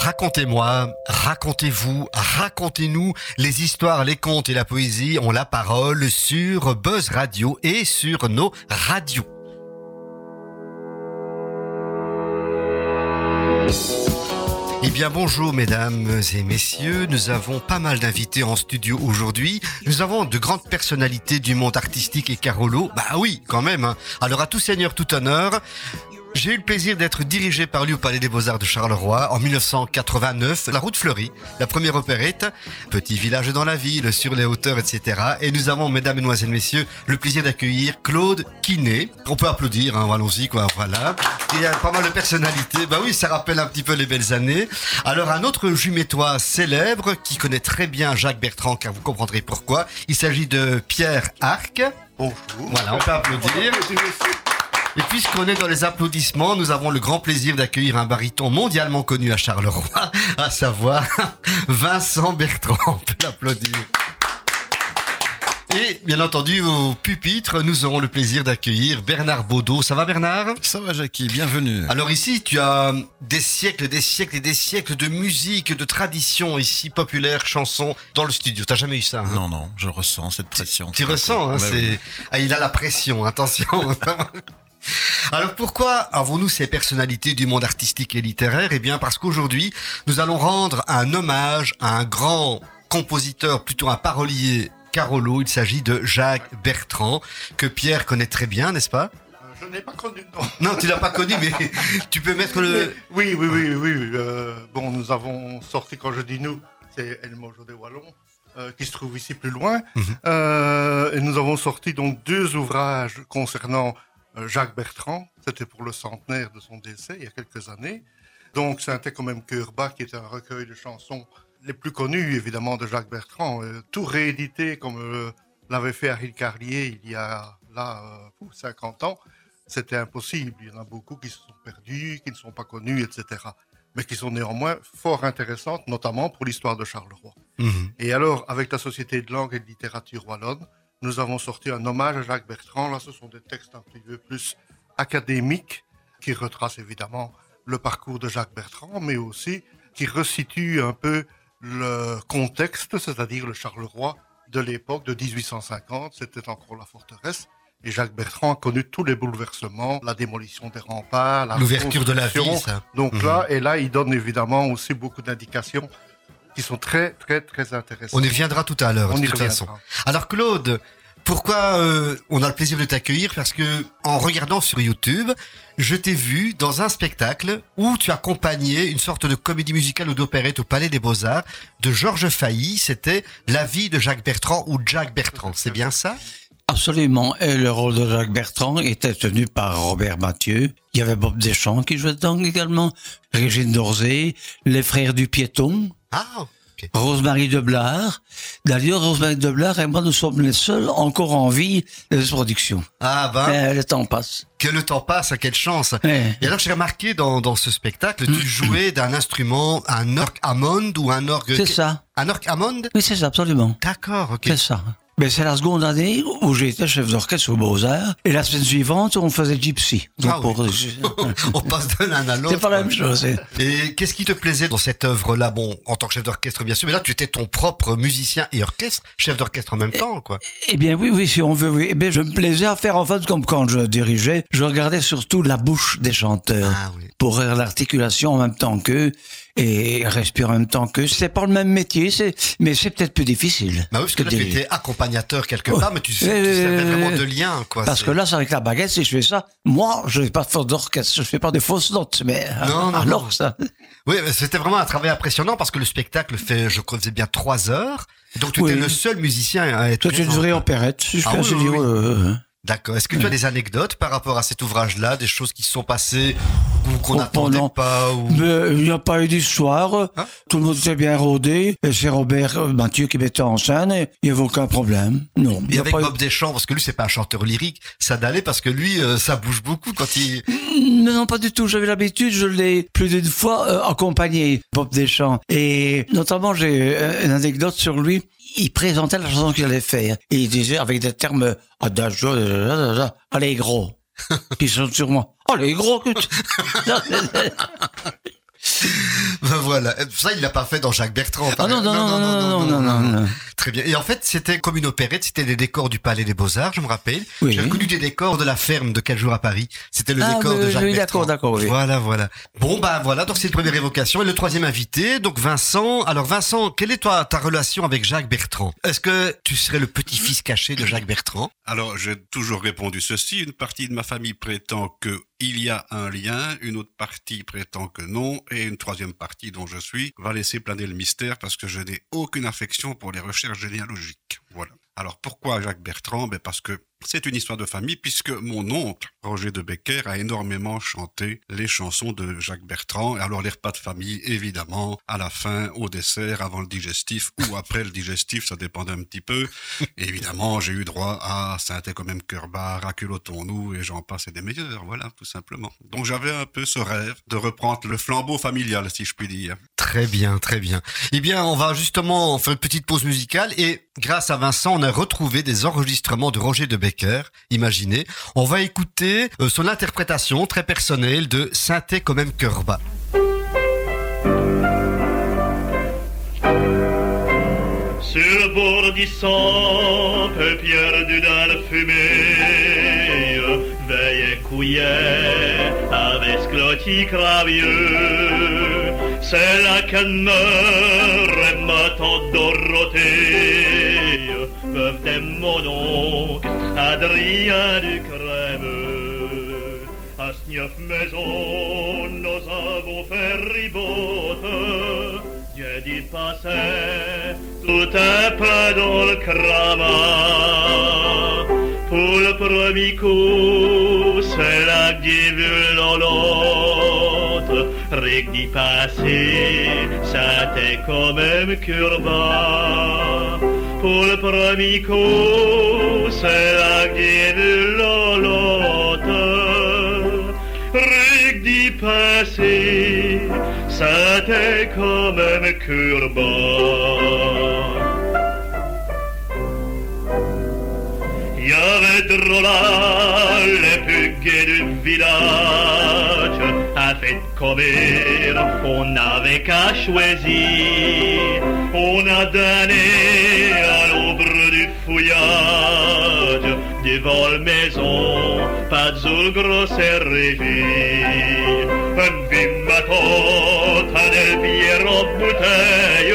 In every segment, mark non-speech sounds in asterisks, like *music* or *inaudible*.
Racontez-moi, racontez-vous, racontez-nous les histoires, les contes et la poésie ont la parole sur Buzz Radio et sur nos radios. Eh bien bonjour mesdames et messieurs, nous avons pas mal d'invités en studio aujourd'hui. Nous avons de grandes personnalités du monde artistique et Carolo. Bah oui, quand même. hein. Alors à tout seigneur, tout honneur. J'ai eu le plaisir d'être dirigé par lui au Palais des Beaux-Arts de Charleroi en 1989, La Route Fleurie, la première opérette, petit village dans la ville, sur les hauteurs, etc. Et nous avons, mesdames, mesdemoiselles, messieurs, le plaisir d'accueillir Claude Quinet. On peut applaudir, hein, allons-y, quoi, voilà. Il y a pas mal de personnalités. Bah oui, ça rappelle un petit peu les belles années. Alors, un autre jumétois célèbre qui connaît très bien Jacques Bertrand, car vous comprendrez pourquoi. Il s'agit de Pierre Arc. Bonjour. Voilà, on peut applaudir. Et puisqu'on est dans les applaudissements, nous avons le grand plaisir d'accueillir un baryton mondialement connu à Charleroi, à savoir *laughs* Vincent Bertrand. On peut l'applaudir. Et bien entendu, au pupitre, nous aurons le plaisir d'accueillir Bernard Baudot. Ça va Bernard? Ça va Jackie, bienvenue. Alors ici, tu as des siècles, des siècles et des siècles de musique, de tradition ici, populaire, chansons, dans le studio. T'as jamais eu ça hein? Non, non, je ressens cette pression. tu ressens, hein, Ouais, c'est... oui. Ah, il a la pression, attention. *laughs* Alors pourquoi avons-nous ces personnalités du monde artistique et littéraire? Eh bien parce qu'aujourd'hui, nous allons rendre un hommage à un grand compositeur, plutôt un parolier Carolo. Il s'agit de Jacques Bertrand, que Pierre connaît très bien, n'est-ce pas? Je n'ai pas connu, non. *laughs* Non, tu l'as pas connu, mais tu peux mettre le... Oui, oui, oui, oui. euh, bon, nous avons sorti, quand je dis nous, c'est El Mojo des Wallons, euh, qui se trouve ici plus loin. Mhm. Euh, et nous avons sorti donc deux ouvrages concernant euh, Jacques Bertrand. C'était pour le centenaire de son décès, il y a quelques années. Donc, c'était quand même bas, qui est un recueil de chansons les plus connues, évidemment, de Jacques Bertrand. euh, tout réédité comme euh, l'avait fait Ariel Carlier il y a là euh, fou, 50 ans. C'était impossible. Il y en a beaucoup qui se sont perdus, qui ne sont pas connus, etc. Mais qui sont néanmoins fort intéressantes, notamment pour l'histoire de Charleroi. Mhm. Et alors, avec la Société de langue et de littérature wallonne, nous avons sorti un hommage à Jacques Bertrand. Là, ce sont des textes un petit peu plus académiques qui retracent évidemment le parcours de Jacques Bertrand, mais aussi qui resituent un peu le contexte, c'est-à-dire le Charleroi de l'époque de 1850. C'était encore la forteresse. Et Jacques Bertrand a connu tous les bouleversements, la démolition des remparts, L'ouverture de la ville, ça. Donc Mhm. là, et là, il donne évidemment aussi beaucoup d'indications qui sont très, très, très intéressantes. On y viendra tout à l'heure, de toute façon. reviendra. Alors Claude, pourquoi euh, on a le plaisir de t'accueillir? Parce que en regardant sur YouTube, je t'ai vu dans un spectacle où tu accompagnais une sorte de comédie musicale ou d'opérette au Palais des Beaux-Arts de Georges Failly. C'était La vie de Jacques Bertrand ou Jacques Bertrand. C'est bien ça? Absolument. Et le rôle de Jacques Bertrand était tenu par Robert Mathieu. Il y avait Bob Deschamps qui jouait dedans également, Régine Dorzé, les frères du piéton, Ah, ok. Rosemary de Blard. D'ailleurs, Rosemary de Blard et moi, nous sommes les seuls encore en vie de cette production. Ah ben, Mais le temps passe. que le temps passe, à quelle chance Ouais. Et alors j'ai remarqué dans, dans ce spectacle, tu jouais d'un instrument, un orgue Hammond ou un orgue... C'est ça. Un orgue Hammond? Oui, c'est ça, absolument. D'accord, ok. C'est ça. Mais c'est la seconde année où j'étais chef d'orchestre aux Beaux-Arts. Et la semaine suivante, on faisait Gypsy. Donc, Ah oui. pour- *laughs* On passe de l'un à l'autre. C'est pas la même chose. hein. Et qu'est-ce qui te plaisait dans cette œuvre-là? Bon, en tant que chef d'orchestre, bien sûr, mais là, tu étais ton propre musicien et orchestre, chef d'orchestre en même temps, quoi. Eh bien oui, oui, si on veut, oui. Eh bien, je me plaisais à faire en fait comme quand je dirigeais, je regardais surtout la bouche des chanteurs Ah oui. pour l'articulation en même temps qu'eux et respirer en même temps qu'eux. C'est pas le même métier, c'est mais c'est peut-être plus difficile. Bah oui, parce que là, tu diriger. étais accompagnateur quelque Ouais. part, mais tu, sais, tu Euh, servais vraiment de lien, quoi. Parce que là, c'est avec la baguette, si je fais ça, moi, je fais pas de d'orchestre, je fais pas des fausses notes, mais Non, non, alors non. ça. Oui, c'était vraiment un travail impressionnant parce que le spectacle fait, je crois, faisait bien trois heures. Donc tu Oui. étais le seul musicien à être Toi, tu vraie opérette, si je Ah oui, oui, dire, oui. euh, D'accord. Est-ce que tu as des anecdotes par rapport à cet ouvrage-là, des choses qui se sont passées ou qu'on Oh, n'attendait pas ou... Mais il n'y a pas eu d'histoire. Hein Tout le monde était bien rodé. Et c'est Robert euh, Mathieu qui mettait en scène et il n'y avait aucun problème. Non. Et avec eu- Bob Deschamps, parce que lui, c'est pas un chanteur lyrique, ça d'allait parce que lui, euh, ça bouge beaucoup quand il... Non, non, pas du tout. J'avais l'habitude, je l'ai plus d'une fois euh, accompagné, Bob Deschamps. Et notamment, j'ai euh, une anecdote sur lui. Il présentait la chanson qu'il allait faire. Et il disait avec des termes adagio, euh, allez gros. Puis *laughs* ils sont sur moi. Allez gros. *laughs* *laughs* Ben voilà. Ça, il l'a pas fait dans Jacques Bertrand. Ah non, non, non, non, non, non, non, Très bien. Et en fait, c'était comme une opérette, c'était les décors du Palais des Beaux-Arts, je me rappelle. Oui. J'ai reconnu des décors de la ferme de quel jour à Paris. C'était le Ah, décor de Jacques oui, Bertrand. d'accord, d'accord, oui. Voilà, voilà. Bon, bah voilà, donc c'est une première évocation. Et le troisième invité, donc Vincent. Alors Vincent, quelle est toi, ta relation avec Jacques Bertrand? Est-ce que tu serais le petit-fils caché de Jacques Bertrand? Alors, j'ai toujours répondu ceci. Une partie de ma famille prétend que il y a un lien, une autre partie prétend que non, et une troisième partie dont je suis va laisser planer le mystère parce que je n'ai aucune affection pour les recherches généalogiques. Voilà. Alors pourquoi Jacques Bertrand? Ben Parce que c'est une histoire de famille puisque mon oncle, Roger de Becker, a énormément chanté les chansons de Jacques Bertrand. Et alors les repas de famille, évidemment, à la fin, au dessert, avant le digestif ou *laughs* après le digestif, ça dépendait un petit peu. Évidemment, j'ai eu droit à Saint-Est quand même cœur bar, à culottons-nous et j'en passe et des meilleurs, voilà, tout simplement. Donc j'avais un peu ce rêve de reprendre le flambeau familial, si je puis dire. Très bien, très bien. Eh bien, on va justement faire une petite pause musicale et grâce à Vincent, on a retrouvé des enregistrements de Roger de Becker. Imaginez, on va écouter euh, son interprétation très personnelle de Saint-Est quand même bas. Sur le bord du perdu dans la fumée, veille couillait avec clotis cravieux. C'est là qu'elle meurt, ma tante Dorothée, veuve de mon oncle, Adrien du Crème. À Sneuf Maison, nous avons fait ribote. Dieu dit passer tout un peu dans le cramat. Pour le premier coup, c'est la l'autre. Rick dit passer, ça t'est quand même curva. Pour le premier coup, c'est la l'autre. Rick dit passer, ça t'est quand même curba. Il y avait drôle les plus gais du village, à fait commer, on n'avait qu'à choisir, on a donné à l'ombre du fouillage, devant la maison, pas de grosse régie. Un vimato, t'as des bières en bouteille,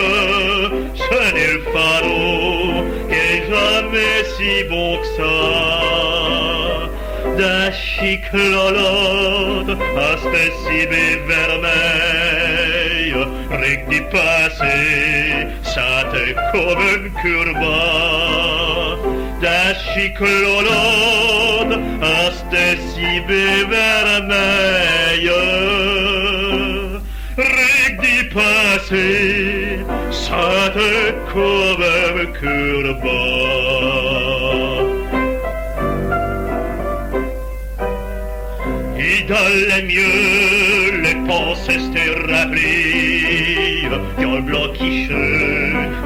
ce n'est le pharo qui est jamais si bon que ça. D'un chic lolotte à cette cibée vermeille, ric d'y passer, ça t'est comme une curva. D'un chic lolotte à cette cibée vermeille, ric d'y passer, ça t'est comme une curva. Et dans les mieux, les pensées se rappellent le blanc qui chute,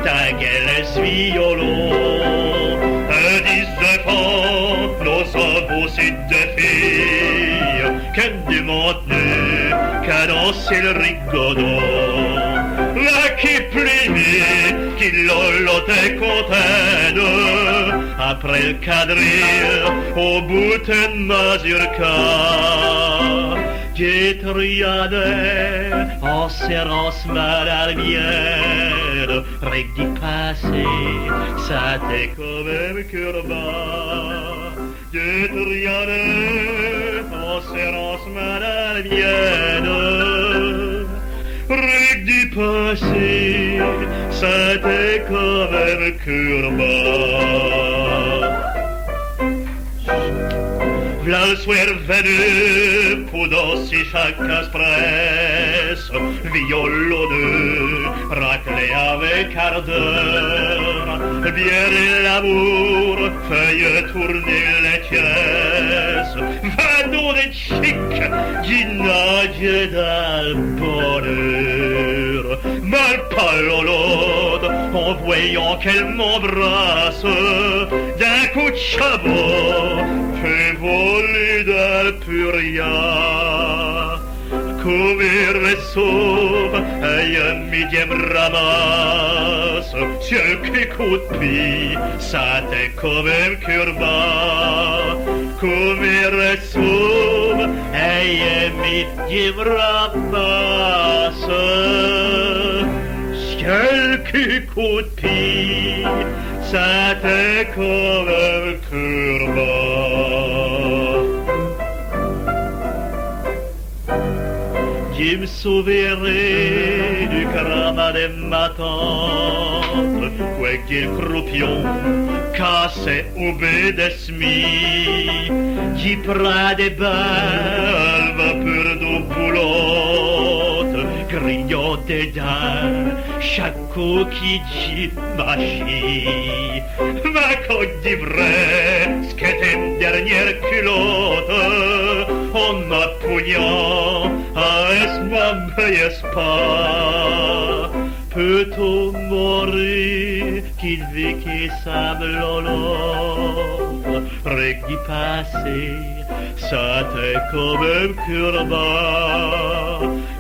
ta gueule est violon Un dix-neuf ans, nos avons aussi deux filles. Qu'un du maintenu, qu'à danser le rigodon. La qui plie, qui lolotait containe? Après le quadrille, au bout de mazurka Détriadé en serrant ce mal à la mienne Règle d'y passer, ça t'est quand même curva Détriadé en serrant ce mal à la mienne Règle d'y passer, ça t'est quand même curva V'là le soir venu pour danser chaque espresso, violoneux, raclé avec ardeur, bière et l'amour, feuille tourner les pièces, va dans les chic, guinage dal bonheur, mal palolode, en voyant qu'elle m'embrasse, d'un coup de chapeau, fait voler d'Alpuria. Come som jag mitt jäm ramas Kyrke kutpi Sate kovem kurba Come som come resum eyemi givrapasa Skelki sa. Te kovel kurban Je me sauverai du crama des matins, quel croupion casse obedesmi, qui prend des balles vapeur d'eau boulotte, grignote d'un chaque coup qui dit machie. Ma coque d'ivraie, ce qu'est une dernière culotte, en m'appugnant à es m'en payes pas? Peut-on mourir qu'il vit qui s'ablolo, rec d'y passer, ça te comme un curba.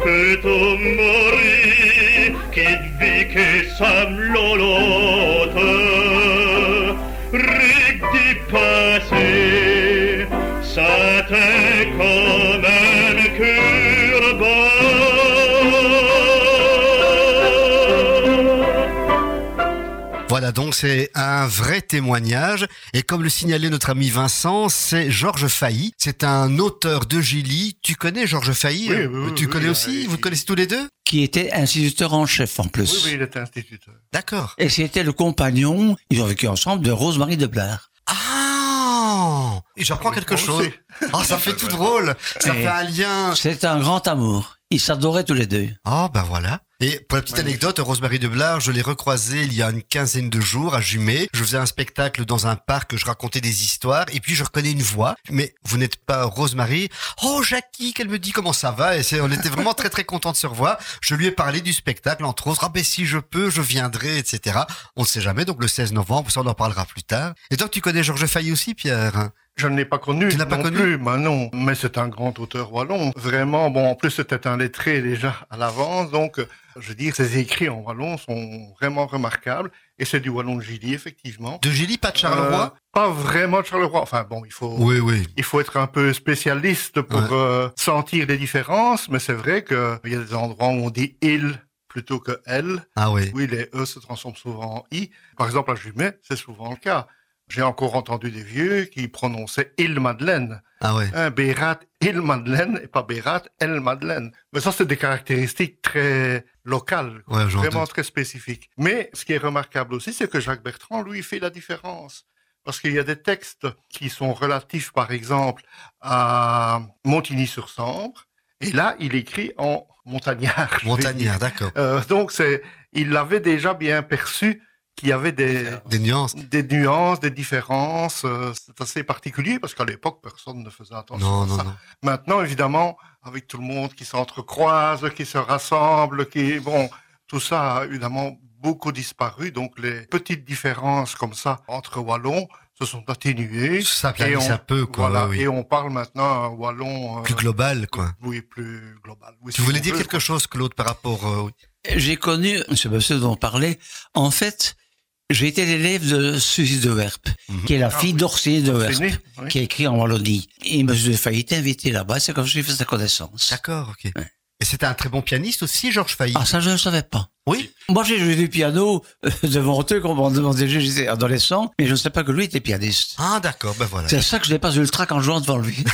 Peut-on mourir qu'il vit qui s'ablolo, rec d'y passer, ça te comme un curba. Voilà, donc c'est un vrai témoignage. Et comme le signalait notre ami Vincent, c'est Georges Failly. C'est un auteur de Gilly. Tu connais Georges Failly Oui, oui, oui, Tu oui, connais oui, aussi? oui, Vous connaissez tous les deux? Qui était instituteur en chef en plus. Oui, oui, il est instituteur. D'accord. Et c'était le compagnon, ils ont vécu ensemble, de Rosemary de Blair. Ah Et j'apprends quelque chose. Ah, ça fait tout drôle. Ça Et- fait un lien. C'était un grand amour. Ils s'adoraient tous les deux. Ah, ben voilà. Et pour la petite Magnifique. anecdote, Rosemary de Blard, je l'ai recroisée il y a une quinzaine de jours à Jumet. Je faisais un spectacle dans un parc, je racontais des histoires, et puis je reconnais une voix. Mais vous n'êtes pas Rosemary. Oh, Jackie, qu'elle me dit comment ça va? Et c'est, on était vraiment très très contents de se revoir. Je lui ai parlé du spectacle, entre autres. Ah ben si je peux, je viendrai, etc. On ne sait jamais, donc le 16 novembre, ça on en parlera plus tard. Et donc tu connais Georges Failly aussi, Pierre? Je ne l'ai pas connu Tu l'as pas non connu? plus, ben non. Mais c'est un grand auteur wallon. Vraiment, bon, en plus c'était un lettré déjà à l'avance, donc euh, je veux dire, ses écrits en wallon sont vraiment remarquables. Et c'est du wallon de Gilly, effectivement. De Gilly, pas de Charleroi? Euh, Pas vraiment de Charleroi. Enfin bon, il faut, Oui, oui. il faut être un peu spécialiste pour Ouais. euh, sentir les différences, mais c'est vrai qu'il y a des endroits où on dit il plutôt que elle. Ah oui. Oui, les E se transforment souvent en I. Par exemple, à Jumet, c'est souvent le cas. J'ai encore entendu des vieux qui prononçaient il Madeleine. Ah ouais. Hein, Bérat, il Madeleine, et pas Bérat, elle Madeleine. Mais ça, c'est des caractéristiques très locales. Ouais, vraiment très spécifiques. Mais ce qui est remarquable aussi, c'est que Jacques Bertrand, lui, fait la différence. Parce qu'il y a des textes qui sont relatifs, par exemple, à Montigny-sur-Sambre. Et là, il écrit en montagnard. Montagnard, d'accord. Euh, donc, c'est, il l'avait déjà bien perçu qu'il y avait des, Des nuances. des nuances, des différences. euh, c'est assez particulier parce qu'à l'époque, personne ne faisait attention Non, à non, ça. non. Maintenant, évidemment, avec tout le monde qui s'entrecroise, qui se rassemble, qui, bon, tout ça a évidemment beaucoup disparu. Donc, les petites différences comme ça entre Wallons se sont atténuées. Ça Et on- un peu, quoi. Voilà. oui, oui. Et on parle maintenant un Wallon. euh, Plus global, quoi. Oui, plus global. Oui, Tu si voulais dire quelque quoi. chose, Claude, par rapport... euh, oui. J'ai connu ce monsieur dont on parlait. En fait, j'ai été l'élève de Suzy de Werp, Mhm. qui est la Ah fille oui. d'Orsay de né, Werp, oui. qui a écrit en Wallonie. Et monsieur Failly était invité là-bas. C'est comme si j'ai fait sa connaissance. D'accord, ok. Ouais. Et c'était un très bon pianiste aussi, Georges Failly. Ah, ça, je ne savais pas. Oui. Moi, j'ai joué du piano euh, devant eux quand on me demandait, j'étais adolescent, mais je ne sais pas que lui était pianiste. Ah, d'accord, ben voilà. C'est ça que je n'ai pas eu le trac en jouant devant lui. *laughs*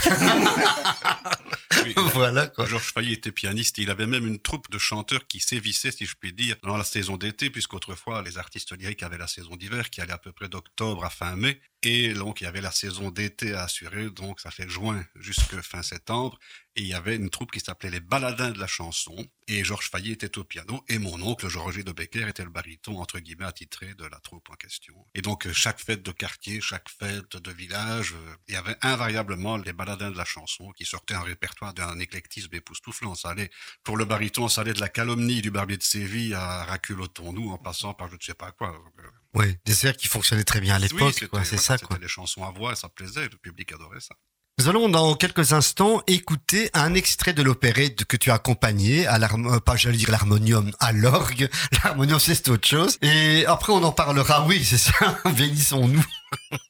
Oui, voilà, quoi. Georges Failly était pianiste et il avait même une troupe de chanteurs qui sévissait, si je puis dire, dans la saison d'été, puisqu'autrefois les artistes lyriques avaient la saison d'hiver qui allait à peu près d'octobre à fin mai. Et donc il y avait la saison d'été à assurer, donc ça fait juin jusque fin septembre. Et il y avait une troupe qui s'appelait les Baladins de la chanson. Et Georges Failly était au piano et mon oncle Roger de Becker était le baryton entre guillemets attitré de la troupe en question. Et donc euh, chaque fête de quartier, chaque fête de village, euh, il y avait invariablement les Baladins de la chanson qui sortaient un répertoire d'un éclectisme époustouflant. Ça allait pour le baryton, ça allait de la calomnie du barbier de Séville à Raculotons-nous en passant par je ne sais pas quoi. Euh, Oui, des airs qui fonctionnaient très bien à oui, l'époque, quoi. C'est ça, quoi. des chansons à voix ça plaisait, le public adorait ça. Nous allons dans quelques instants écouter un extrait de l'opérette que tu as accompagné à l'harmonium, pas j'allais dire l'harmonium, à l'orgue. *laughs* L'harmonium c'est autre chose. Et après on en parlera, oui c'est ça, *laughs* bénissons-nous.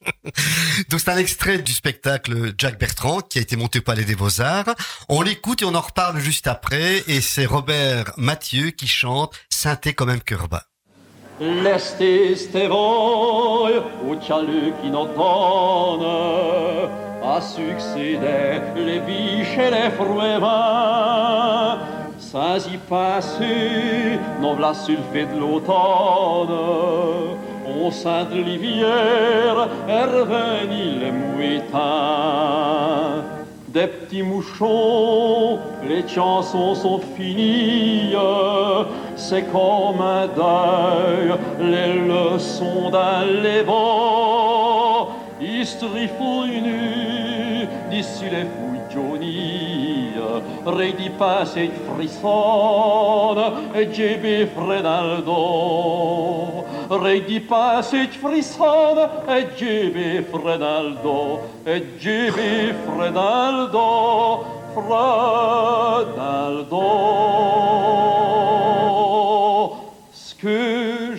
*laughs* Donc c'est un extrait du spectacle Jack Bertrand qui a été monté au Palais des Beaux-Arts. On l'écoute et on en reparle juste après. Et c'est Robert Mathieu qui chante Synthé quand même cœur bas. Voi, uccialuchinotone, a succédé les biches et les fruits vins. Sans y passer, non v'là sulfé de l'automne, au sein de l'hiver est revenu le mouetin. Des petits mouchons, les chansons sont finies, c'est comme un deuil, les leçons d'un lévent. Istrifouinu, d'ici les fouilles Johnny, Redi passe et frissonne, et GB Frenaldo. Redi passe et frissonne, et GB Frenaldo, et GB Frenaldo, Frenaldo.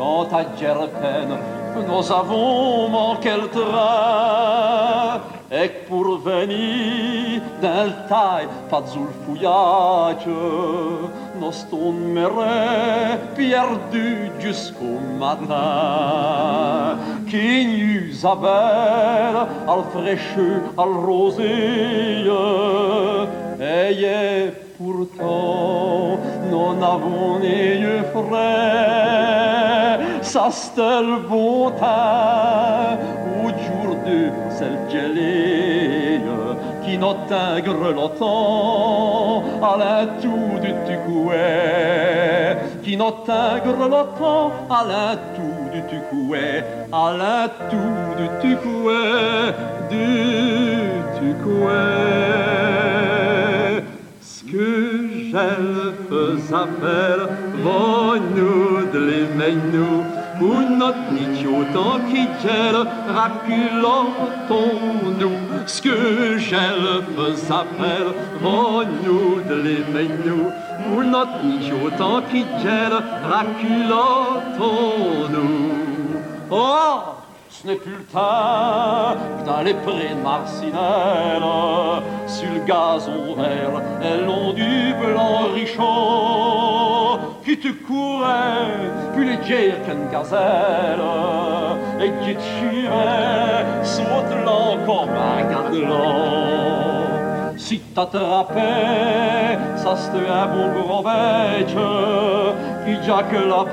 quand à Djerpen, nous avons manqué le train, et pour venir le taille, pas de fouillage, nous tomberions perdus jusqu'au matin. Qui nous avait al fraîcheux, al rosé, et pourtant, nous n'avons ni yeux frais. Ça c'était le bon temps, au jour de celle gelée, qui n'intègre longtemps à la du tucouet, qui n'intègre longtemps à la du tucouet, à la du tucouet, du tucouet que va nous de les nous pour notre nicho tant qu'il gèle. Raculons-nous ce que va nous de les nous pour notre nicho tant qu'il gèle. Raculons-nous. Oh ce n'est plus le temps d'aller près de Marcinelle sur le gazon vert et long du blanc richon qui te courait puis les dire qu'une gazelle et qui te chirait saute l'an comme un gardelon si t'attrapais, ça c'était un bon grand bête qui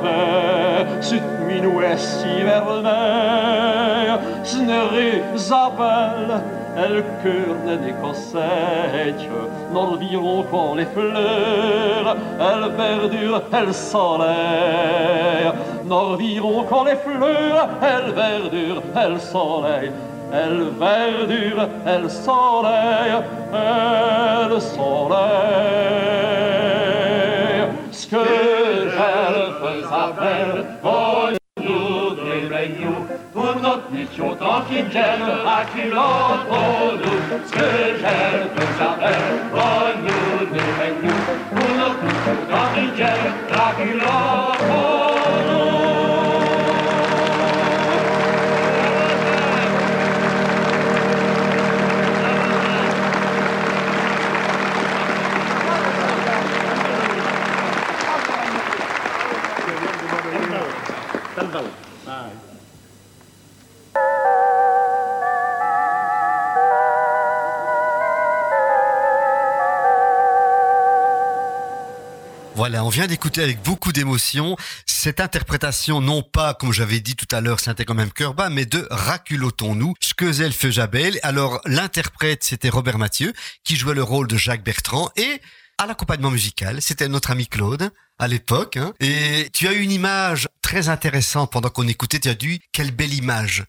paix, c'est minouet si vermeil, ce n'est Isabelle, elle cœur n'est qu'ossèche, n'environ quand les fleurs, elle verdure, elle soleil, n'environ quand les fleurs, elle verdure, elle soleil, elle verdure, elle soleil, elle soleil. Ce que j'elle faisait, oh, nous nous pour notre mission tranquille, j'aime à nous. Ce que j'elle faisait, oh, nous nous pour notre mission tranquille, j'aime à nous. Voilà, on vient d'écouter avec beaucoup d'émotion cette interprétation, non pas, comme j'avais dit tout à l'heure, c'était quand même cœur bas, mais de Raculotons-nous, Schkezel Feujabel. Alors, l'interprète, c'était Robert Mathieu, qui jouait le rôle de Jacques Bertrand, et à l'accompagnement musical, c'était notre ami Claude, à l'époque. hein. Et tu as eu une image très intéressante pendant qu'on écoutait, tu as dit, quelle belle image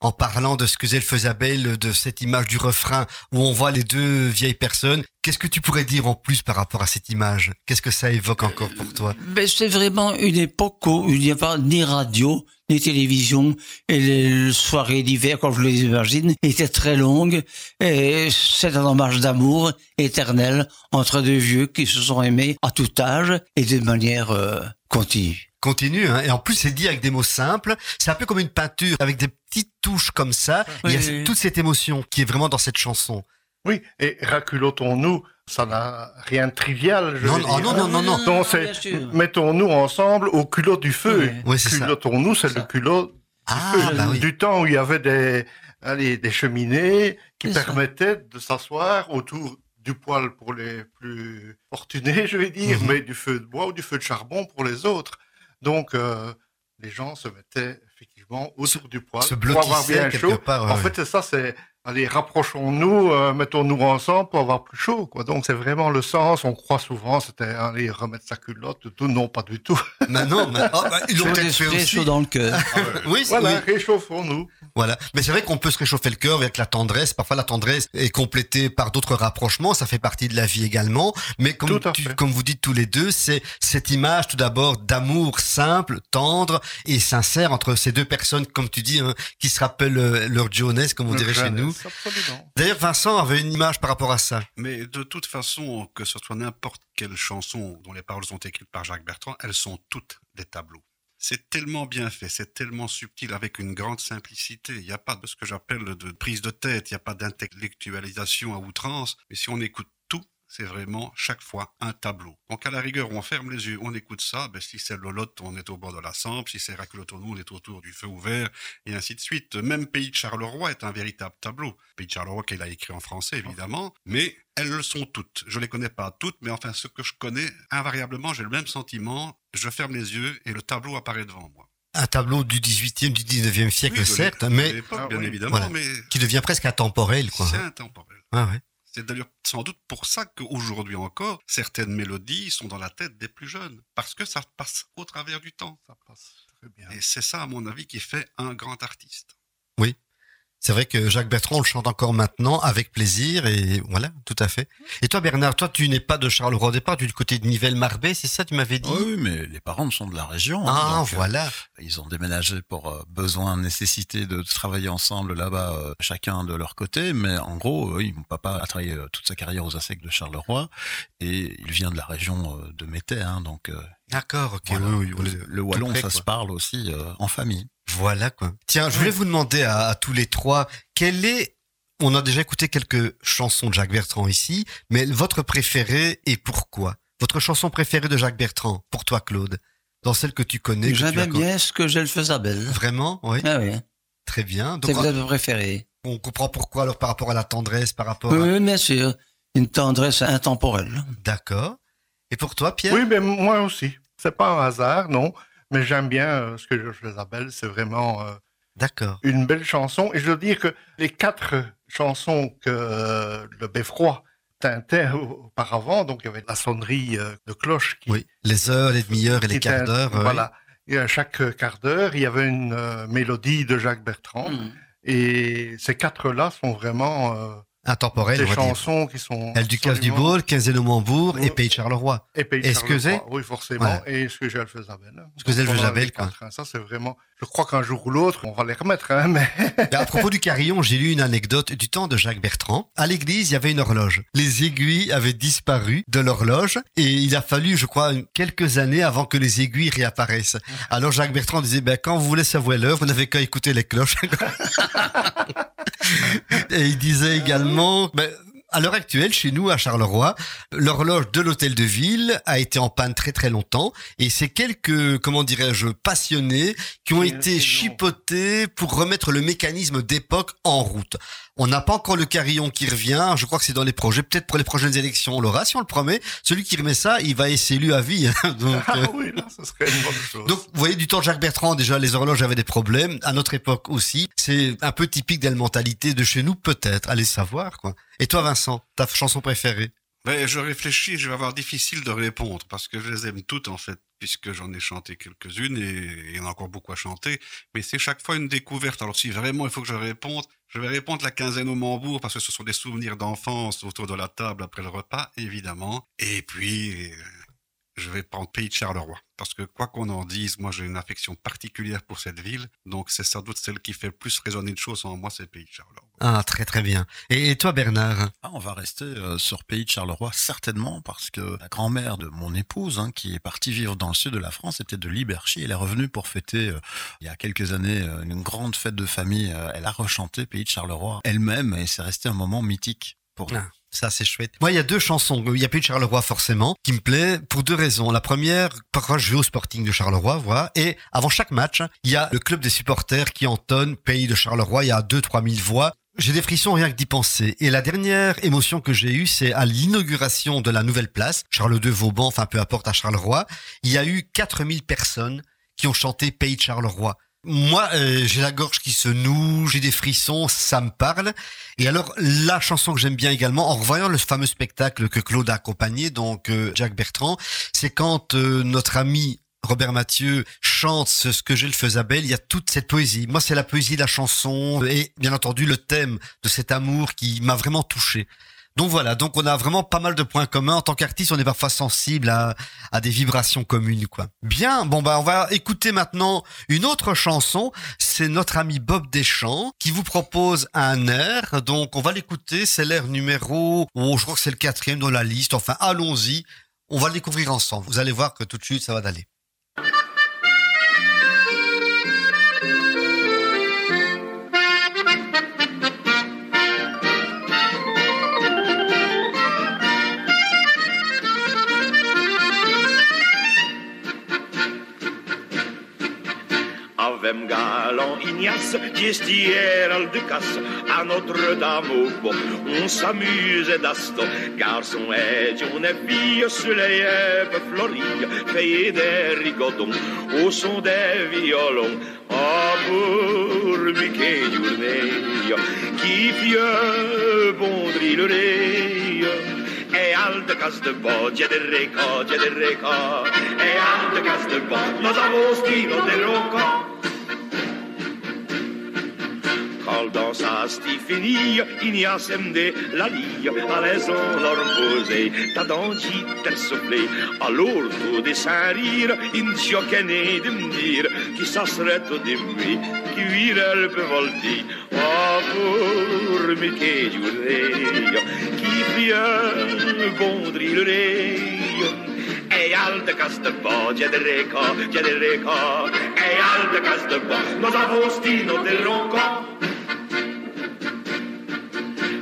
en parlant de ce que elle faisait belle, de cette image du refrain où on voit les deux vieilles personnes. Qu'est-ce que tu pourrais dire en plus par rapport à cette image? Qu'est-ce que ça évoque encore pour toi? Ben, c'est vraiment une époque où il n'y a pas ni radio, ni télévision, et les soirées d'hiver, quand je les imagine, étaient très longues, et c'est un hommage d'amour éternel entre deux vieux qui se sont aimés à tout âge et de manière euh, continue. Continue, hein. et en plus c'est dit avec des mots simples. C'est un peu comme une peinture, avec des petites touches comme ça. Il y a Oui. toute cette émotion qui est vraiment dans cette chanson. Oui, et raculotons-nous, ça n'a rien de trivial, je Non, veux non, dire. non, non, non, non. C'est bien sûr. mettons-nous ensemble au culot du feu. Oui. Oui, c'est ça. Culotons-nous, c'est le culot Ah, du feu. bah oui. Du temps où il y avait des, allez, des cheminées qui ça. permettaient de s'asseoir autour du poêle pour les plus fortunés, je vais dire, Mhm. mais du feu de bois ou du feu de charbon pour les autres. Donc, euh, les gens se mettaient effectivement autour du poêle Se pour avoir bien chaud. part. ouais, En fait, c'est ça, c'est allez, rapprochons-nous, euh, mettons-nous ensemble pour avoir plus chaud. Quoi. Donc, c'est vraiment le sens. On croit souvent, c'était aller remettre sa culotte, tout. Non, pas du tout. Maintenant, mais- oh, bah, ils l'ont peut-être fait aussi. chaud dans le cœur. *laughs* Oui, c'est- Voilà, oui. réchauffons-nous. Voilà. Mais c'est vrai qu'on peut se réchauffer le cœur avec la tendresse. Parfois, la tendresse est complétée par d'autres rapprochements. Ça fait partie de la vie également. Mais tu- comme vous dites tous les deux, c'est cette image tout d'abord d'amour simple, tendre et sincère entre ces deux personnes, comme tu dis, hein, qui se rappellent euh, leur jeunesse, comme on dirait chez nous. D'ailleurs, Vincent avait une image par rapport à ça. Mais de toute façon, que ce soit n'importe quelle chanson dont les paroles sont écrites par Jacques Bertrand, elles sont toutes des tableaux. C'est tellement bien fait, c'est tellement subtil, avec une grande simplicité. Il n'y a pas de ce que j'appelle de prise de tête, il n'y a pas d'intellectualisation à outrance. Mais si on écoute c'est vraiment chaque fois un tableau. Donc à la rigueur, on ferme les yeux, on écoute ça. Ben, si c'est Lolotte, on est au bord de la Sambre. Si c'est Raculotonou, on est autour du feu ouvert, et ainsi de suite. Même Pays de Charleroi est un véritable tableau. Pays de Charleroi qu'il a écrit en français, évidemment, mais elles le sont toutes. Je les connais pas toutes, mais enfin, ce que je connais, invariablement, j'ai le même sentiment. Je ferme les yeux et le tableau apparaît devant moi. Un tableau du 18e, du 19e siècle, Oui, certes, mais Ah bien évidemment, mais qui devient presque intemporel, c'est intemporel. Ouais, ouais. C'est d'ailleurs sans doute pour ça qu'aujourd'hui encore, certaines mélodies sont dans la tête des plus jeunes, parce que ça passe au travers du temps. Ça passe très bien. Et c'est ça, à mon avis, qui fait un grand artiste. C'est vrai que Jacques Bertrand on le chante encore maintenant avec plaisir et voilà, tout à fait. Et toi Bernard, toi tu n'es pas de Charleroi au départ, tu es du côté de Nivelles-Marbais, c'est ça tu m'avais dit? Oui, oui, mais les parents sont de la région. hein, Ah donc, euh, voilà, Ils ont déménagé pour euh, besoin, nécessité de travailler ensemble là-bas, euh, chacun de leur côté. Mais en gros, oui, mon papa a travaillé toute sa carrière aux ASEC de Charleroi et il vient de la région de Métais. Hein, donc, d'accord, ok, voilà. oui, oui, le, le wallon, près, ça quoi. se parle aussi en famille. Voilà quoi. Tiens, je voulais vous demander à, à tous les trois, quel est on a déjà écouté quelques chansons de Jacques Bertrand ici, mais votre préférée et pourquoi? Votre chanson préférée de Jacques Bertrand, pour toi Claude, dans celle que tu connais. J'aimais as- bien ce que je le faisais belle. Vraiment, oui, Ah oui, très bien. c'est Donc peut-être préféré. on comprend pourquoi alors par rapport à la tendresse, par rapport Oui, à... oui, bien sûr. Une tendresse intemporelle. D'accord. Et pour toi Pierre? Oui, mais moi aussi. C'est pas un hasard, non. Mais j'aime bien euh, ce que Georges Isabelle. C'est vraiment euh, D'accord. une belle chanson. Et je veux dire que les quatre chansons que euh, le Beffroi tintait auparavant, donc il y avait la sonnerie euh, de cloche qui, Oui, les heures, les demi-heures et les quarts d'heure. oui. Voilà. Et à chaque quart d'heure, il y avait une euh, mélodie de Jacques Bertrand. Mm. Et ces quatre-là sont vraiment euh, Intemporel, des on va dire. chansons qui sont. Elle du casse du Bôle, Quinzaine Mambourg et. Pays de Charleroi. Et Pays de Charleroi, Oui, forcément. Voilà. Et ce que j'ai le Isabelle. Ce que j'ai quoi. Ça, c'est vraiment. Je crois qu'un jour ou l'autre, on va les remettre, hein, mais. *laughs* À propos du carillon, j'ai lu une anecdote du temps de Jacques Bertrand. À l'église, il y avait une horloge. Les aiguilles avaient disparu de l'horloge et il a fallu, je crois, quelques années avant que les aiguilles réapparaissent. Alors Jacques Bertrand disait, ben, quand vous voulez savoir l'heure, vous n'avez qu'à écouter les cloches. *laughs* et il disait également, ben, À l'heure actuelle, chez nous, à Charleroi, l'horloge de l'hôtel de ville a été en panne très très longtemps et c'est quelques, comment dirais-je, passionnés qui ont été chipotés pour remettre le mécanisme d'époque en route. On n'a pas encore le carillon qui revient. Je crois que c'est dans les projets. Peut-être pour les prochaines élections, on l'aura si on le promet. Celui qui remet ça, il va être élu à vie. *laughs* Donc, Ah euh, oui, là, ce serait une bonne chose. donc, vous voyez, du temps de Jacques Bertrand, déjà, les horloges avaient des problèmes. À notre époque aussi. C'est un peu typique de la mentalité de chez nous, peut-être. Allez savoir, quoi. Et toi, Vincent, ta chanson préférée? Ben, je réfléchis, je vais avoir difficile de répondre parce que je les aime toutes en fait, puisque j'en ai chanté quelques-unes et il y en a encore beaucoup à chanter. Mais c'est chaque fois une découverte. Alors si vraiment il faut que je réponde, je vais répondre la quinzaine au Mambourg parce que ce sont des souvenirs d'enfance autour de la table après le repas, évidemment. Et puis, je vais prendre Pays de Charleroi. Parce que quoi qu'on en dise, moi j'ai une affection particulière pour cette ville. Donc c'est sans doute celle qui fait le plus résonner de choses en moi, c'est Pays de Charleroi. Ah, très très bien. Et, toi, Bernard? Ah, on va rester euh, sur Pays de Charleroi, certainement, parce que la grand-mère de mon épouse, hein, qui est partie vivre dans le sud de la France, était de Liberchy. Elle est revenue pour fêter, euh, il y a quelques années, euh, une grande fête de famille. Elle a rechanté Pays de Charleroi elle-même, et c'est resté un moment mythique pour nous. Ah. Ça, c'est chouette. Moi, il y a deux chansons. Il y a plus de Charleroi, forcément, qui me plaît pour deux raisons. La première, parfois, je vais au Sporting de Charleroi, voilà. Et avant chaque match, il y a le club des supporters qui entonne Pays de Charleroi. Il y a deux, trois mille voix. J'ai des frissons rien que d'y penser. Et la dernière émotion que j'ai eue, c'est à l'inauguration de la nouvelle place, Charles II Vauban, enfin peu importe à Charleroi. Il y a eu 4000 personnes qui ont chanté Pays de Charleroi. Moi, euh, j'ai la gorge qui se noue, j'ai des frissons, ça me parle. Et alors, la chanson que j'aime bien également, en revoyant le fameux spectacle que Claude a accompagné, donc euh, Jacques Bertrand, c'est quand euh, notre ami Robert Mathieu chante ce, que j'ai le faisait belle, il y a toute cette poésie. Moi, c'est la poésie de la chanson et bien entendu le thème de cet amour qui m'a vraiment touché. Donc voilà, donc on a vraiment pas mal de points communs. En tant qu'artiste, on est parfois sensible à, à des vibrations communes, quoi. Bien, bon bah on va écouter maintenant une autre chanson. C'est notre ami Bob Deschamps qui vous propose un air. Donc on va l'écouter. C'est l'air numéro, oh, je crois que c'est le quatrième dans la liste. Enfin, allons-y. On va le découvrir ensemble. Vous allez voir que tout de suite, ça va d'aller. Avem galant Ignace qui est hier al à Notre-Dame au Bon. On s'amuse d'aston, garçon et on est fille sur les payées des rigodons au son des violons. Ah, pour Mickey Journée, qui pieux bondrit le nez. E al de cas de bo, de reco, de reco. E al de cas de bo, nos de loco. Quand dans sa stifenie, Ignacem de la lie, à l'aise on leur posé, ta dentite elle soufflé, alors tout des sans rire, in giocané de me dire, qui ça serait tout de lui, qui virait le peu volti, oh pour Mickey Giurrey, qui vient bondri le rey. E al de cas de bo, dia de reco, dia de reco, e al de cas de bo, nos avostino del ronco.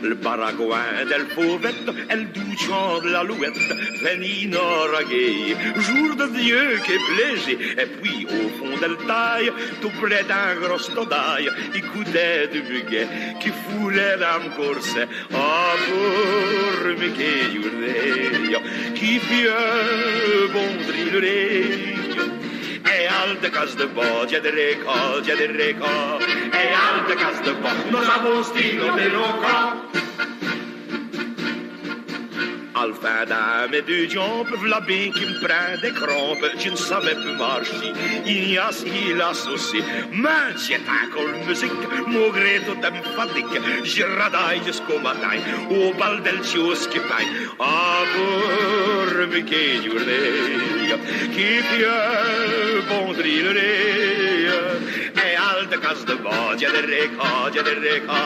Le baragouin del fauvette, elle douchant de l'alouette, Fénina raguée, jour de Dieu qui est plaisé, et puis au fond d'elle taille, tout près d'un gros stodaille, écoutait du buguet qui foulait le corset, ah pour Journée, qui pieux bondrit le nez. E al de cas de bo, dia de reco, dia de reco, e al de cas de bo, nos avostino de loco. Al fin d'un jambes, v'là bien qui me prend des crampes, je ne savais plus marcher, Ignace il a saucé, mais j'ai encore musique, mon gré tout me fatigue, je radaille jusqu'au matin, au bal del qui paille, ah pour Mickey Journée, qui pieux bondrit le nez, e al de cas de bo, dia de reco, dia de reco,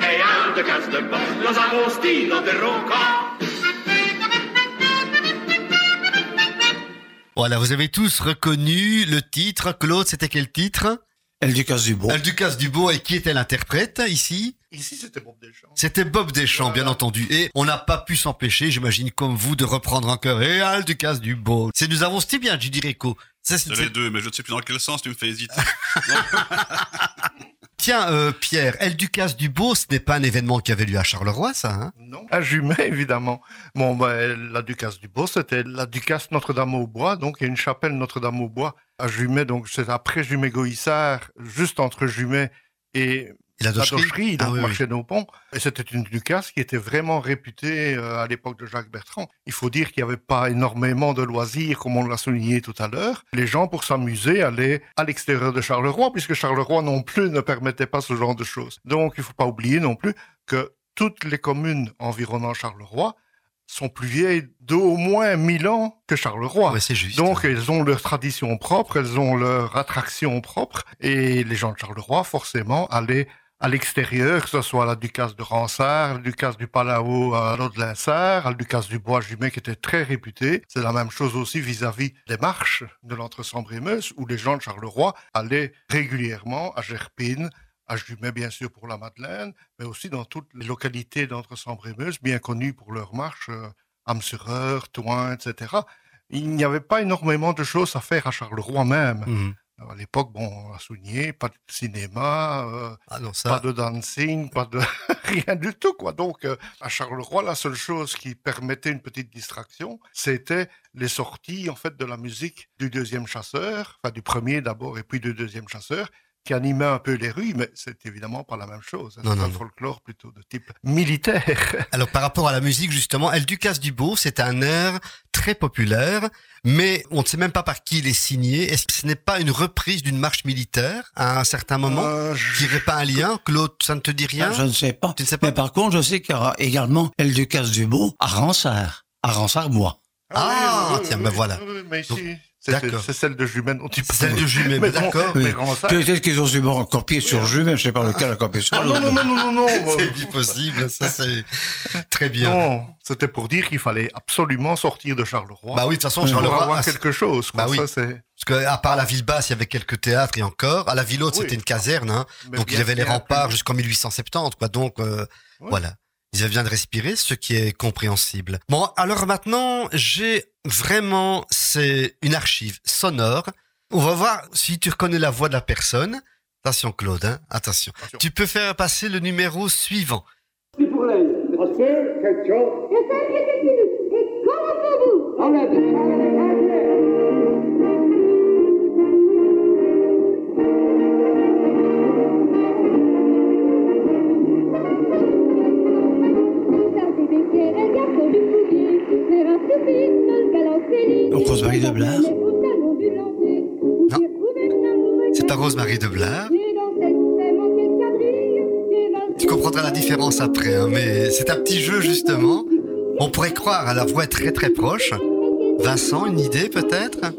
e al de cas de bo, los avostino de ronco. Voilà, vous avez tous reconnu le titre. Claude, c'était quel titre? Elle du casse du bon. El Ducasse Dubo et qui était l'interprète ici? Ici, c'était Bob Deschamps. C'était Bob Deschamps, bien entendu. Et on n'a pas pu s'empêcher, j'imagine, comme vous, de reprendre encore Et Al Ducasse du Beau. C'est nous avons, c'était bien, Judy Rico. Ça, c'est- C'est les deux, mais je ne sais plus dans quel sens tu me fais hésiter. *laughs* Tiens, euh, Pierre, El Ducasse du Beau, ce n'est pas un événement qui avait lieu à Charleroi, ça, hein? Non. À Jumet, évidemment. Bon, ben, la Ducasse du Beau, c'était la Ducasse Notre-Dame-au-Bois. Donc, il y a une chapelle Notre-Dame-au-Bois à Jumet. Donc, c'est après Jumet-Goïssard, juste entre Jumet et Et la la docherie Docherie, donc Ah oui, oui. marché nos ponts. Et c'était une Ducasse qui était vraiment réputée euh, à l'époque de Jacques Bertrand. Il faut dire qu'il n'y avait pas énormément de loisirs, comme on l'a souligné tout à l'heure. Les gens, pour s'amuser, allaient à l'extérieur de Charleroi, puisque Charleroi non plus ne permettait pas ce genre de choses. Donc, il ne faut pas oublier non plus que toutes les communes environnant Charleroi sont plus vieilles d'au moins 1000 ans que Charleroi. Ouais, c'est juste. Donc, elles ont leurs traditions propres, elles ont leurs attractions propres, et les gens de Charleroi, forcément, allaient à l'extérieur, que ce soit à la Ducasse de Ransard, la Ducasse du Palau à l'Aude-Linsard, à la Ducasse du Bois-Jumet, qui était très réputée. C'est la même chose aussi vis-à-vis des marches de l'Entre-Sambre-et-Meuse, où les gens de Charleroi allaient régulièrement à Gerpine, à Jumet, bien sûr, pour la Madeleine, mais aussi dans toutes les localités d'Entre-Sambre-et-Meuse, bien connues pour leurs marches, euh, Amsureur, Toin, etc. Il n'y avait pas énormément de choses à faire à Charleroi même. À l'époque, bon, on a souligné, pas de cinéma, euh, Ah non, pas de dancing, pas de *laughs* rien du tout, quoi. Donc, euh, à Charleroi, la seule chose qui permettait une petite distraction, c'était les sorties, en fait, de la musique du deuxième chasseur, enfin, du premier d'abord et puis du deuxième chasseur, qui animait un peu les rues, mais c'est évidemment pas la même chose. hein. Non, C'est non, un non. folklore plutôt de type militaire. *laughs* Alors, par rapport à la musique, justement, El Ducasse du Beau, c'est un air très populaire, mais on ne sait même pas par qui il est signé. Est-ce que ce n'est pas une reprise d'une marche militaire à un certain moment Euh, je- n'aurait pas un lien Claude, ça ne te dit rien? Je ne sais pas. Tu ne sais pas? Mais par contre, je sais qu'il y aura également El Ducasse du Beau à Ransard, à Ransard-Bois. Ah, tiens, ben voilà. mais Donc, c'est celle de Jumet dont tu celle de Jumet, d'accord. Peut-être qu'ils ont dû me copier sur Jumet, je sais pas lequel a copié sur Ah non, non, non, non, non. *laughs* C'est possible, ça c'est très bien. Non, c'était pour dire qu'il fallait absolument sortir de Charleroi. Bah oui, de toute façon, Charleroi, avoir à- quelque chose. Bah oui. Parce que à part la ville basse, il y avait quelques théâtres et encore. À la ville haute, c'était une caserne, hein. donc il y avait les remparts jusqu'en 1870, quoi. Donc euh, voilà, ils avaient bien de respirer, ce qui est compréhensible. Bon, alors maintenant, j'ai vraiment, c'est une archive sonore. On va voir si tu reconnais la voix de la personne. Attention Claude, hein, attention. Attention. Tu peux faire passer le numéro suivant. Donc Rosemary de Blard C'est pas Rosemary de Blard. Tu comprendras la différence après, hein, mais c'est un petit jeu justement. On pourrait croire à la voix est très très proche. Vincent, une idée peut-être? *laughs*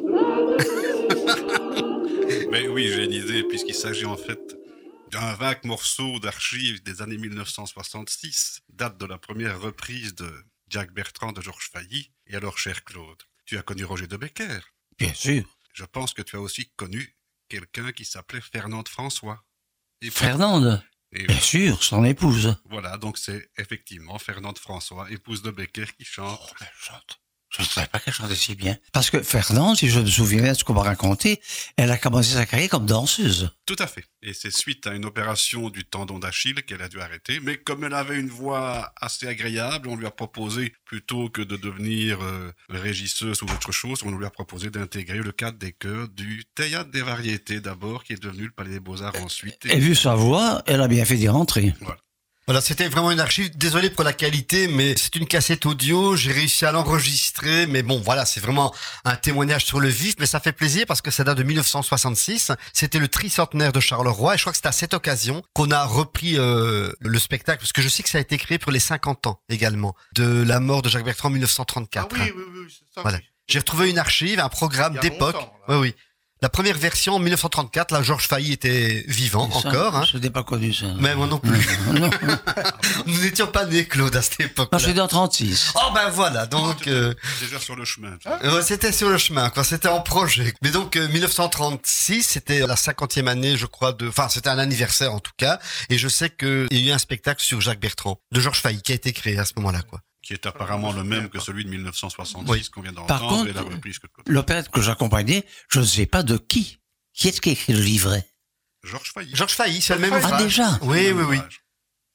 Mais oui, j'ai une idée, puisqu'il s'agit en fait d'un vague morceau d'archives des années 1966, date de la première reprise de Jacques Bertrand de Georges Failly. Et alors, cher Claude, tu as connu Roger de Becker. Bien sûr. Je pense que tu as aussi connu quelqu'un qui s'appelait Fernande François. Et Fernande, et bien sûr, son épouse. voilà, donc c'est effectivement Fernande François, épouse de Becker, qui chante. Oh, elle chante. Je ne savais pas qu'elle chantait si bien. Parce que Fernande, si je me souviens de ce qu'on m'a raconté, elle a commencé sa carrière comme danseuse. Tout à fait. Et c'est suite à une opération du tendon d'Achille qu'elle a dû arrêter. Mais comme elle avait une voix assez agréable, on lui a proposé, plutôt que de devenir euh, régisseuse ou autre chose, on lui a proposé d'intégrer le cadre des chœurs du Théâtre des Variétés d'abord, qui est devenu le Palais des Beaux-Arts ensuite. Et vu sa voix, elle a bien fait d'y rentrer. Voilà, c'était vraiment une archive. Désolé pour la qualité, mais c'est une cassette audio. J'ai réussi à l'enregistrer, mais bon, voilà, c'est vraiment un témoignage sur le vif. Mais ça fait plaisir parce que ça date de 1966. C'était le tricentenaire de Charleroi, et je crois que c'est à cette occasion qu'on a repris euh, le spectacle, parce que je sais que ça a été créé pour les 50 ans également de la mort de Jacques Bertrand en Ah 1934. oui, oui, oui, ça. Voilà. oui. J'ai retrouvé une archive, un programme d'époque. Oui, oui. La première version en 1934, là, Georges Failly était vivant Ça, encore. Hein. Je n'ai pas connu ça. Mais moi non plus. Non. *laughs* Nous n'étions pas nés, Claude, à cette époque-là. Moi, je suis dans 36. Oh ben voilà, donc euh, Déjà sur le chemin. euh, c'était sur le chemin, quoi. C'était en projet. Mais donc euh, 1936, c'était la cinquantième année, je crois, de. Enfin, c'était un anniversaire en tout cas. Et je sais qu'il y a eu un spectacle sur Jacques Bertrand de Georges Failly qui a été créé à ce moment-là, quoi. Qui est apparemment le même que celui de 1966 Oui. qu'on vient Par d'entendre contre, reprise que L'opérette que j'accompagnais, je ne sais pas de qui. Qui est-ce qui a écrit le livret? Georges Failly. Georges Failly, c'est le même Ah, Ah, ouvrage. déjà Oui, oui, oui. Ouvrage.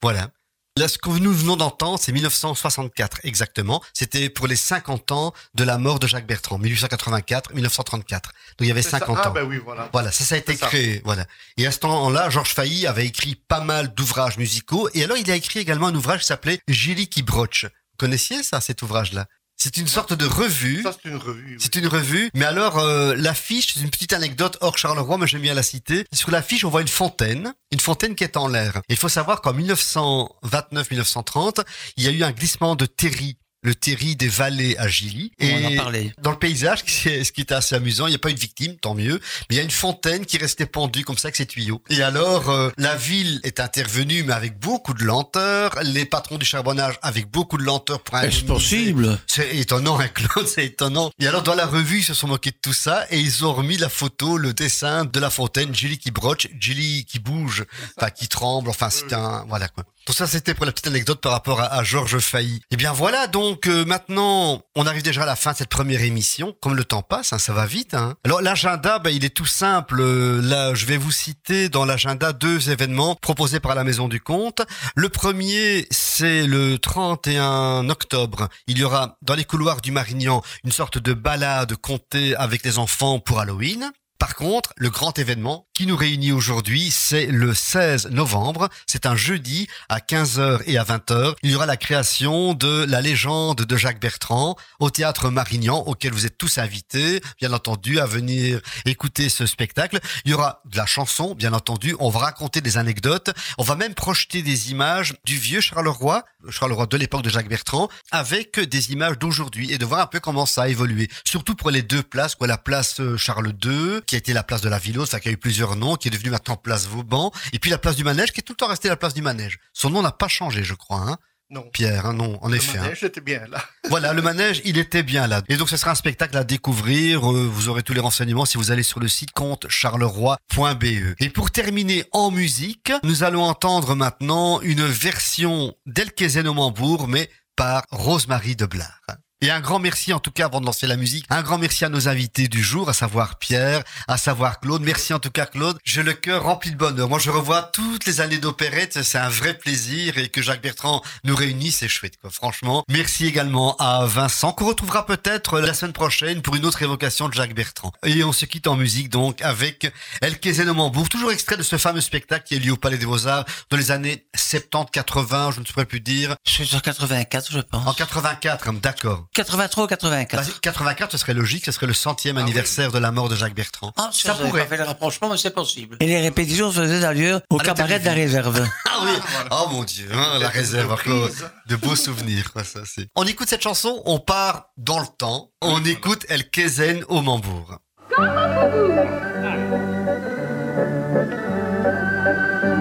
Voilà. Là, ce que nous venons d'entendre, c'est 1964 exactement. C'était pour les 50 ans de la mort de Jacques Bertrand, 1884-1934. Donc il y avait C'est ça. 50 Ah ans. ben oui, voilà. Voilà, ça, ça a été ça. créé. Voilà. Et à ce temps-là, Georges Failly avait écrit pas mal d'ouvrages musicaux. Et alors, il a écrit également un ouvrage qui s'appelait Gilly qui broche. Connaissiez ça, cet ouvrage-là? C'est une sorte de revue. Ça, c'est une revue. oui. C'est une revue, mais alors euh, l'affiche, c'est une petite anecdote hors Charleroi, mais j'aime bien la citer. Sur l'affiche, on voit une fontaine, une fontaine qui est en l'air. Il faut savoir qu'en 1929-1930, il y a eu un glissement de terri, le terri des vallées à Gilly. On en a parlé. dans le paysage, ce qui était assez amusant, il n'y a pas eu de victime, tant mieux, mais il y a une fontaine qui restait pendue comme ça avec ses tuyaux. Et alors, euh, la ville est intervenue, mais avec beaucoup de lenteur, les patrons du charbonnage avec beaucoup de lenteur pour Est-ce possible? C'est étonnant, hein, Claude, c'est étonnant. Et alors, dans la revue, ils se sont moqués de tout ça et ils ont remis la photo, le dessin de la fontaine, Julie qui broche, Julie qui bouge, enfin, qui tremble, enfin, c'est un, voilà, quoi. Tout ça, c'était pour la petite anecdote par rapport à, Georges Failly. Eh bien, voilà, donc, euh, maintenant, on arrive déjà à la fin de cette première émission. Comme le temps passe, hein, ça va vite, hein. Alors, l'agenda, ben, il est tout simple. Euh, Là, je vais vous citer dans l'agenda deux événements proposés par la Maison du Comte. Le premier, c'est le 31 octobre. Il y aura dans les couloirs du Marignan une sorte de balade comptée avec les enfants pour Halloween. Par contre, le grand événement qui nous réunit aujourd'hui, c'est le 16 novembre. C'est un jeudi à 15h et à 20h. Il y aura la création de la légende de Jacques Bertrand au théâtre Marignan, auquel vous êtes tous invités, bien entendu, à venir écouter ce spectacle. Il y aura de la chanson, bien entendu. On va raconter des anecdotes. On va même projeter des images du vieux Charleroi, le Charleroi de l'époque de Jacques Bertrand, avec des images d'aujourd'hui et de voir un peu comment ça a évolué. Surtout pour les deux places, quoi, la place euh, Charles II, qui a été la place de la Villose, ça qui a eu plusieurs noms, qui est devenue maintenant place Vauban, et puis la place du Manège, qui est tout le temps restée la place du Manège. Son nom n'a pas changé, je crois, hein, Non. Pierre, hein, non, en Le effet. hein. manège, j'étais bien là. *laughs* Voilà, le manège, il était bien là. Et donc, ce sera un spectacle à découvrir. Euh, Vous aurez tous les renseignements si vous allez sur le site compte-charleroi.be. Et pour terminer en musique, nous allons entendre maintenant une version d'Elkezen au Mambourg, mais par Rosemary de Blard. Et un grand merci, en tout cas, avant de lancer la musique, un grand merci à nos invités du jour, à savoir Pierre, à savoir Claude. Merci en tout cas, Claude. J'ai le cœur rempli de bonheur. Moi, je revois toutes les années d'opérette. C'est un vrai plaisir et que Jacques Bertrand nous réunit, c'est chouette, quoi. Franchement. Merci également à Vincent, qu'on retrouvera peut-être la semaine prochaine pour une autre évocation de Jacques Bertrand. Et on se quitte en musique, donc, avec El Mambourg, toujours extrait de ce fameux spectacle qui a lieu au Palais des Beaux-Arts dans les années 70, 80, je ne saurais plus dire. C'est en 84, je pense. En 84, hein, d'accord. 83 ou Bah, 84 84, ce serait logique, ce serait le centième Ah oui. anniversaire de la mort de Jacques Bertrand. Ah, Ça j'avais pourrait. pas fait le rapprochement, mais c'est possible. Et les répétitions se faisaient d'ailleurs au À cabaret de la réserve. *laughs* Ah oui, oh mon dieu, hein, la réserve, Claude. De beaux souvenirs, quoi, ça c'est. On écoute cette chanson, on part dans le temps, on écoute El Kézen au Mambourg.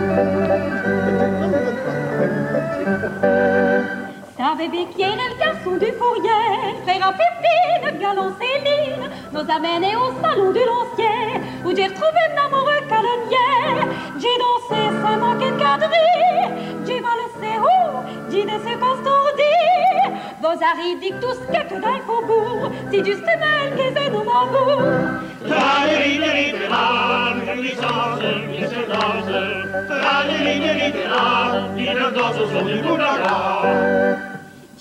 Savez Pierre, le garçon du fourrier, frère à Pépine, galant Céline, nous amenés au salon de l'ancien, où j'ai retrouvé un amoureux calomnier. J'ai dansé sans manquer de quadrille, j'ai valsé haut, j'ai Vos arrives dit tout ce qu'il y a que dans le faubourg, c'est justement elle qui est nos mambours.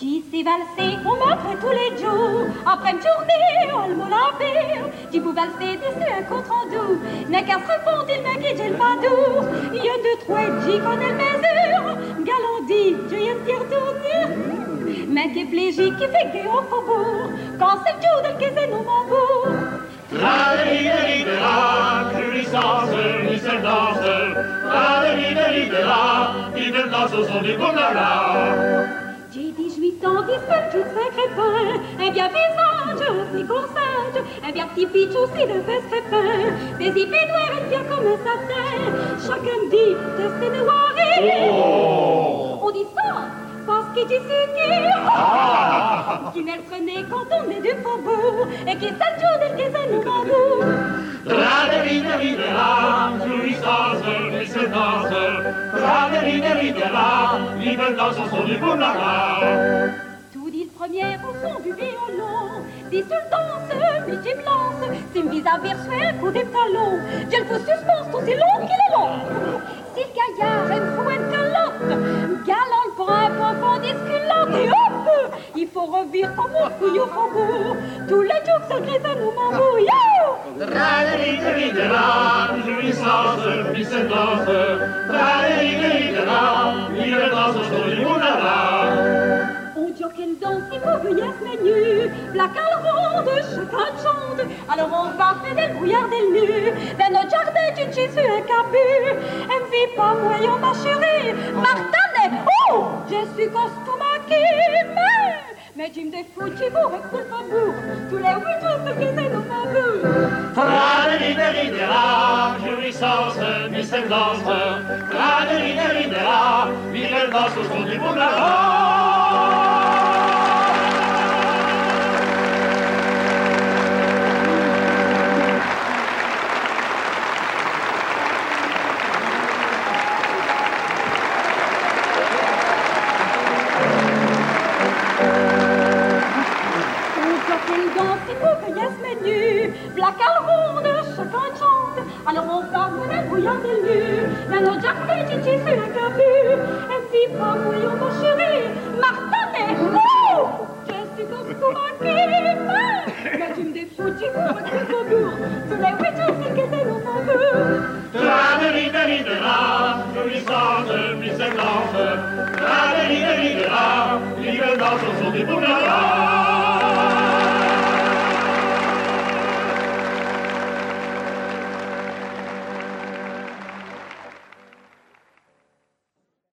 J'y suis valsé, on m'offre tous les jours. Après une journée, on le l'empire. J'y peux valser dessus un rendu. N'a qu'à se répondre, il m'a guidé le padour. Il y a deux, trois, j'y connais mesure. Galant dit, je y ai retourner. Mais qui plaisir qui fait que au faubourg? Quand c'est le jour de le caisser nos mambours. J'ai 18 ans, dispelle tout sacré pain, un bien visage, un fricot sage, un bien petit pitch aussi de fesses crépin, des épées noires et bien comme un satin. Chacun dit, testez noir On dit ça parce qu'il dit qui le frené quand on est du faubourg et qui qui jouissance, vive son du boulala. Tout dit le premier au son du violon. Sur danse, puis tu me je fais un coup des talons. Je le fous suspense, tout si long qu'il est long. Si le gaillard aime fou une calotte, galant pour un pompon disculotte, et hop, il faut revivre comme mon couille au faubourg. Tous les jours se grise à nous m'embrouille. Traderidera, jouissance, précédence. Traderidera, vive dans son son du boulala. On dit qu'elle danse, il faut venir se menu. La cale ronde, chacun chante. Alors on va faire des brouillards des nus. Dans notre jardin, tu te sur un capu. Elle vit pas, voyons ma chérie. Martinet, oh, je suis costumaquée. Mais, mais tu me vous avec tout le faubourg. Tous les huit jours, descendance. Traderidera, vive dans. On voit qu'elle danse, il faut qu'il y ait ce menu. La cale ronde, chacun chante. Alors on va venir bouillant des nus. Dans notre jardin, tu sur un capu. Elle vit pas, voyons ma chérie. Martinet, oh! Je suis costumaquée. Mais tu me cours avec le faubourg. Tous les jours, c'est que c'est nos faubourgs. Traderidera, jouissance, descendance. Traderidera, vive dans son son du boulala.